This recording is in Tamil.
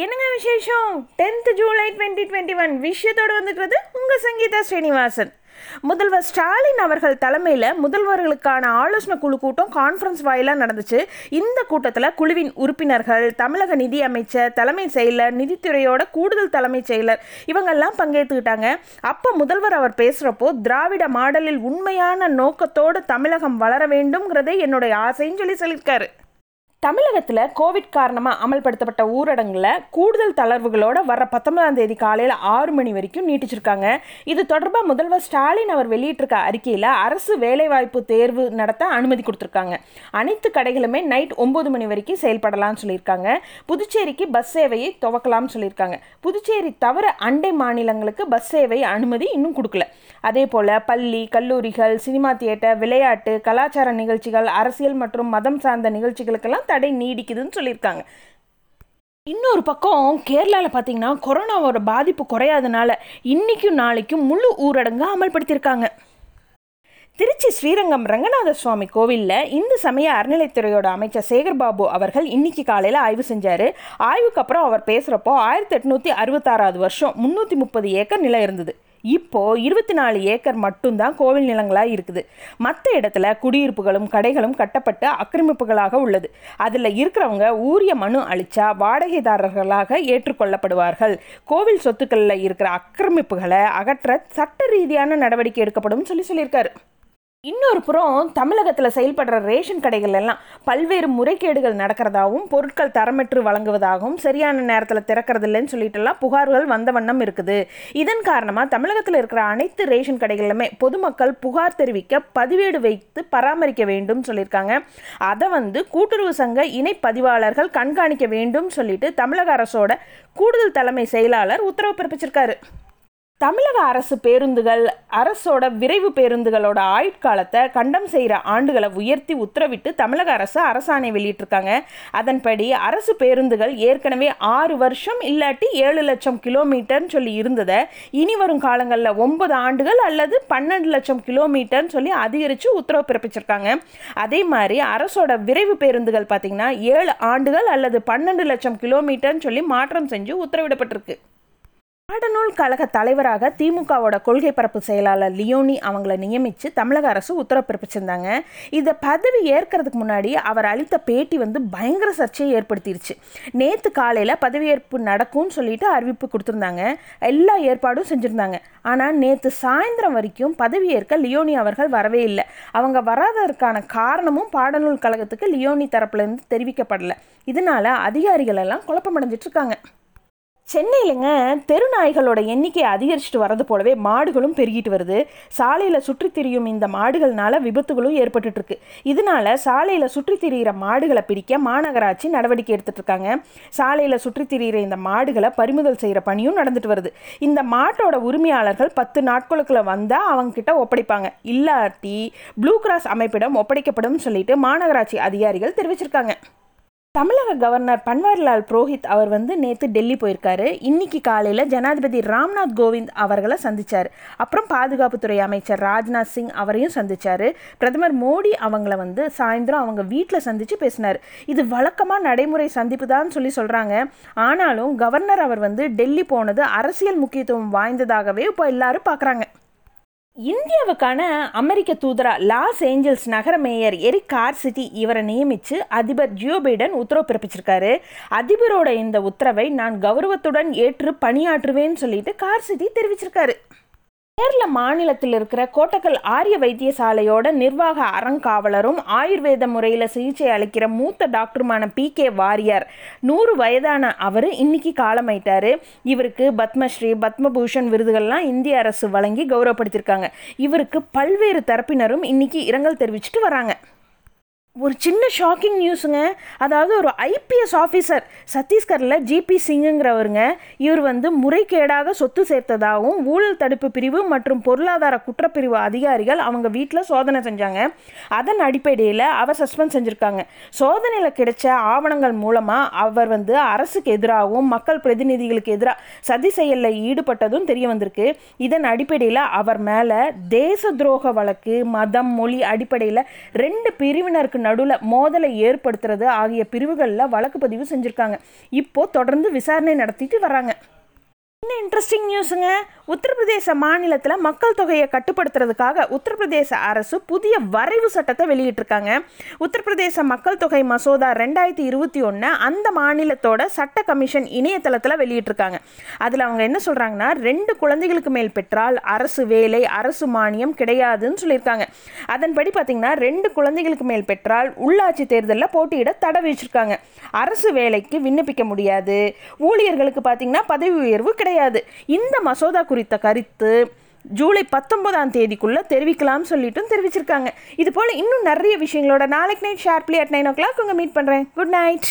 என்னங்க விசேஷம்? Tenth July twenty twenty one விஷயத்தோடு வந்துக்கிறது உங்கள் சங்கீதா ஸ்ரீனிவாசன். முதல்வர் ஸ்டாலின் அவர்கள் தலைமையில் முதல்வர்களுக்கான ஆலோசனை குழு கூட்டம் கான்ஃபரன்ஸ் வாயிலாக நடந்துச்சு. இந்த கூட்டத்தில் குழுவின் உறுப்பினர்கள் தமிழக நிதி அமைச்சர் தலைமை செயலர் நிதித்துறையோட கூடுதல் தலைமைச் செயலர் இவங்கெல்லாம் பங்கேற்றுக்கிட்டாங்க. அப்போ முதல்வர் அவர் பேசுகிறப்போ திராவிட மாடலில் உண்மையான நோக்கத்தோடு தமிழகம் வளர வேண்டும்ங்கிறதே என்னுடைய ஆசைன்னு சொல்லி சொல்லியிருக்காரு. தமிழகத்தில் கோவிட் காரணமாக அமல்படுத்தப்பட்ட ஊரடங்கில் கூடுதல் தளர்வுகளோடு வர பத்தொன்பதாம் தேதி காலையில் ஆறு மணி வரைக்கும் நீட்டிச்சிருக்காங்க. இது தொடர்பாக முதல்வர் ஸ்டாலின் அவர் வெளியிட்டிருக்க அறிக்கையில் அரசு வேலைவாய்ப்பு தேர்வு நடத்த அனுமதி கொடுத்துருக்காங்க. அனைத்து கடைகளுமே நைட் ஒம்பது மணி வரைக்கும் செயல்படலாம்னு சொல்லியிருக்காங்க. புதுச்சேரிக்கு பஸ் சேவையை துவக்கலாம்னு சொல்லியிருக்காங்க. புதுச்சேரி தவிர அண்டை மாநிலங்களுக்கு பஸ் சேவை அனுமதி இன்னும் கொடுக்கல. அதே போல் பள்ளி கல்லூரிகள் சினிமா தியேட்டர் விளையாட்டு கலாச்சார நிகழ்ச்சிகள் அரசியல் மற்றும் மதம் சார்ந்த நிகழ்ச்சிகளுக்கெல்லாம் தடை நீடிக்குதுன்னு சொல்லியிருக்காங்க. இன்னொரு பக்கம் கேரளாவில் பார்த்தீங்கன்னா கொரோனாவோட பாதிப்பு குறையாதனால இன்றைக்கும் நாளைக்கும் முழு ஊரடங்கு அமல்படுத்தியிருக்காங்க. திருச்சி ஸ்ரீரங்கம் ரங்கநாத சுவாமி கோவிலில் இந்து சமய அறநிலைத்துறையோட அமைச்சர் சேகர்பாபு அவர்கள் இன்னைக்கு காலையில் ஆய்வு செஞ்சார். ஆய்வுக்கு அப்புறம் அவர் பேசுகிறப்போ ஆயிரத்தி எட்நூற்றி அறுபத்தாறாவது வருஷம் முந்நூற்றி முப்பது ஏக்கர் நிலம் இருந்தது. இப்போ இருபத்தி நாலு ஏக்கர் மட்டும்தான் கோவில் நிலங்களாக இருக்குது. மற்ற இடத்துல குடியிருப்புகளும் கடைகளும் கட்டப்பட்டு ஆக்கிரமிப்புகளாக உள்ளது. அதில் இருக்கிறவங்க ஊரிய மனு அளிச்சா வாடகைதாரர்களாக ஏற்றுக்கொள்ளப்படுவார்கள். கோவில் சொத்துக்களில் இருக்கிற ஆக்கிரமிப்புகளை அகற்ற சட்ட ரீதியான நடவடிக்கை எடுக்கப்படும் சொல்லி சொல்லியிருக்காரு. இன்னொரு புறம் தமிழகத்தில் செயல்படுற ரேஷன் கடைகள் எல்லாம் பல்வேறு முறைகேடுகள் நடக்கிறதாகவும் பொருட்கள் தரமற்று வழங்குவதாகவும் சரியான நேரத்தில் திறக்கிறது இல்லைன்னு சொல்லிட்டுலாம் புகார்கள் வந்த வண்ணம் இருக்குது. இதன் காரணமாக தமிழகத்தில் இருக்கிற அனைத்து ரேஷன் கடைகளிலுமே பொதுமக்கள் புகார் தெரிவிக்க பதிவேடு வைத்து பராமரிக்க வேண்டும் சொல்லியிருக்காங்க. அதை வந்து கூட்டுறவு சங்க இணை பதிவாளர்கள் கண்காணிக்க வேண்டும் சொல்லிட்டு தமிழக அரசோட கூடுதல் தலைமை செயலாளர் உத்தரவு பிறப்பிச்சிருக்காரு. தமிழக அரசு பேருந்துகள் அரசோட விரைவு பேருந்துகளோட ஆயுட்காலத்தை கண்டம் செய்கிற ஆண்டுகளை உயர்த்தி உத்தரவிட்டு தமிழக அரசு அரசாணை வெளியிட்டிருக்காங்க. அதன்படி அரசு பேருந்துகள் ஏற்கனவே ஆறு வருஷம் இல்லாட்டி ஏழு லட்சம் கிலோமீட்டர்னு சொல்லி இருந்ததை இனி வரும் காலங்களில் ஒன்பது ஆண்டுகள் அல்லது பன்னெண்டு லட்சம் கிலோமீட்டர்னு சொல்லி அதிகரித்து உத்தரவு பிறப்பிச்சிருக்காங்க. அதே மாதிரி அரசோட விரைவு பேருந்துகள் பார்த்திங்கன்னா ஏழு ஆண்டுகள் அல்லது பன்னெண்டு லட்சம் கிலோமீட்டர்னு சொல்லி மாற்றம் செஞ்சு உத்தரவிடப்பட்டிருக்கு. பாடநூல் கழக தலைவராக திமுகவோட கொள்கை பரப்பு செயலாளர் லியோனி அவங்கள நியமித்து தமிழக அரசு உத்தரவு பிறப்பிச்சிருந்தாங்க. இதை பதவி ஏற்கிறதுக்கு முன்னாடி அவர் அளித்த பேட்டி வந்து பயங்கர சர்ச்சையை ஏற்படுத்திருச்சு. நேற்று காலையில் பதவியேற்பு நடக்கும்னு சொல்லிட்டு அறிவிப்பு கொடுத்துருந்தாங்க. எல்லா ஏற்பாடும் செஞ்சுருந்தாங்க. ஆனால் நேற்று சாயந்தரம் வரைக்கும் பதவியேற்க லியோனி அவர்கள் வரவே இல்லை. அவங்க வராததற்கான காரணமும் பாடநூல் கழகத்துக்கு லியோனி தரப்புலேருந்து தெரிவிக்கப்படலை. இதனால அதிகாரிகள் எல்லாம் குழப்பமடைஞ்சிட்ருக்காங்க இருக்காங்க. சென்னையிலங்க தெருநாய்களோட எண்ணிக்கை அதிகரிச்சுட்டு வரது போலவே மாடுகளும் பெருகிட்டு வருது. சாலையில் சுற்றி திரியும் இந்த மாடுகள்னால விபத்துகளும் ஏற்பட்டுட்ருக்கு. இதனால சாலையில் சுற்றி திரிகிற மாடுகளை பிடிக்க மாநகராட்சி நடவடிக்கை எடுத்துகிட்டு இருக்காங்க சாலையில் சுற்றி திரிகிற இந்த மாடுகளை பறிமுதல் செய்கிற பணியும் நடந்துட்டு வருது. இந்த மாட்டோட உரிமையாளர்கள் பத்து நாட்களுக்குள்ள வந்தால் அவங்கக்கிட்ட ஒப்படைப்பாங்க. இல்லாட்டி ப்ளூ கிராஸ் அமைப்பிடம் ஒப்படைக்கப்படும் சொல்லிட்டு மாநகராட்சி அதிகாரிகள் தெரிவிச்சிருக்காங்க. தமிழக கவர்னர் பன்வாரிலால் புரோஹித் அவர் வந்து நேற்று டெல்லி போயிருக்காரு. இன்னைக்கு காலையில் ஜனாதிபதி ராம்நாத் கோவிந்த் அவர்களை சந்திச்சார். அப்புறம் பாதுகாப்புத்துறை அமைச்சர் ராஜ்நாத் சிங் அவரையும் சந்திச்சார். பிரதமர் மோடி அவங்கள வந்து சாயந்தரம் அவங்க வீட்டில் சந்தித்து பேசினார். இது வழக்கமாக நடைமுறை சந்திப்பு தான் சொல்லி சொல்கிறாங்க ஆனாலும் கவர்னர் அவர் வந்து டெல்லி போனது அரசியல் முக்கியத்துவம் வாய்ந்ததாகவே இப்போ எல்லாரும் பார்க்குறாங்க இந்தியாவுக்கான அமெரிக்க தூதரா லாஸ் ஏஞ்சல்ஸ் நகர மேயர் எரிக் கார்சிட்டி இவரை நியமித்து அதிபர் ஜியோ பைடன் உத்தரவு பிறப்பிச்சிருக்காரு. அதிபரோட இந்த உத்தரவை நான் கௌரவத்துடன் ஏற்று பணியாற்றுவேன்னு சொல்லிட்டு கார்சிட்டி தெரிவிச்சிருக்காரு. கேரள மாநிலத்தில் இருக்கிற கோட்டக்கல் ஆரிய வைத்தியசாலையோட நிர்வாக அறங்காவலரும் ஆயுர்வேத முறையில் சிகிச்சை அளிக்கிற மூத்த டாக்டருமான பி கே வாரியார். நூறு வயதான அவர் இன்னைக்கு காலமாயிட்டாரு. இவருக்கு பத்மஸ்ரீ பத்மபூஷன் விருதுகள்லாம் இந்திய அரசு வழங்கி கௌரவப்படுத்தியிருக்காங்க. இவருக்கு பல்வேறு தரப்பினரும் இன்னைக்கு இரங்கல் தெரிவிச்சுட்டு வராங்க. ஒரு சின்ன ஷாக்கிங் நியூஸுங்க அதாவது ஒரு ஐபிஎஸ் ஆஃபீஸர் சத்தீஸ்கரில் ஜிபி சிங்குங்கிறவருங்க இவர் வந்து முறைகேடாக சொத்து சேர்த்ததாகவும் ஊழல் தடுப்பு பிரிவு மற்றும் பொருளாதார குற்றப்பிரிவு அதிகாரிகள் அவங்க வீட்டில் சோதனை செஞ்சாங்க. அதன் அடிப்படையில் அவர் சஸ்பெண்ட் செஞ்சுருக்காங்க. சோதனையில் கிடைச்ச ஆவணங்கள் மூலமாக அவர் வந்து அரசுக்கு எதிராகவும் மக்கள் பிரதிநிதிகளுக்கு எதிராக சதி செயலில் ஈடுபட்டதும் தெரிய வந்திருக்கு. இதன் அடிப்படையில் அவர் மேலே தேச துரோக வழக்கு மதம் மொழி அடிப்படையில் ரெண்டு பிரிவினருக்கு நடுவில் மோதலை ஏற்படுத்துறது ஆகிய பிரிவுகளில் வழக்கு பதிவு செஞ்சுருக்காங்க. இப்போ தொடர்ந்து விசாரணை நடத்திட்டு வராங்க. இன்னும் இன்ட்ரெஸ்டிங் நியூஸுங்க உத்தரப்பிரதேச மாநிலத்தில் மக்கள் தொகையை கட்டுப்படுத்துறதுக்காக உத்தரப்பிரதேச அரசு புதிய வரைவு சட்டத்தை வெளியிட்டிருக்காங்க. உத்தரப்பிரதேச மக்கள் தொகை மசோதா ரெண்டாயிரத்தி இருபத்தி ஒன்று அந்த மாநிலத்தோட சட்ட கமிஷன் இணையதளத்தில் வெளியிட்டிருக்காங்க. அதில் அவங்க என்ன சொல்கிறாங்கன்னா ரெண்டு குழந்தைகளுக்கு மேல் பெற்றால் அரசு வேலை அரசு மானியம் கிடையாதுன்னு சொல்லியிருக்காங்க. அதன்படி பார்த்திங்கன்னா ரெண்டு குழந்தைகளுக்கு மேல் பெற்றால் உள்ளாட்சி தேர்தலில் போட்டியிட தடை வச்சுருக்காங்க அரசு வேலைக்கு விண்ணப்பிக்க முடியாது. ஊழியர்களுக்கு பார்த்தீங்கன்னா பதவி உயர்வு கிடையாது. இந்த மசோதா குறித்த கருத்து ஜூலை பத்தொன்பதாம் தேதிக்குள்ளே தெரிவிக்கலாம்னு சொல்லிட்டும் தெரிவிச்சிருக்காங்க. இது போல் இன்னும் நிறைய விஷயங்களோட நாளைக்கு night sharply at nine o'clock உங்கள் மீட் பண்ணுறேன் குட் நைட்.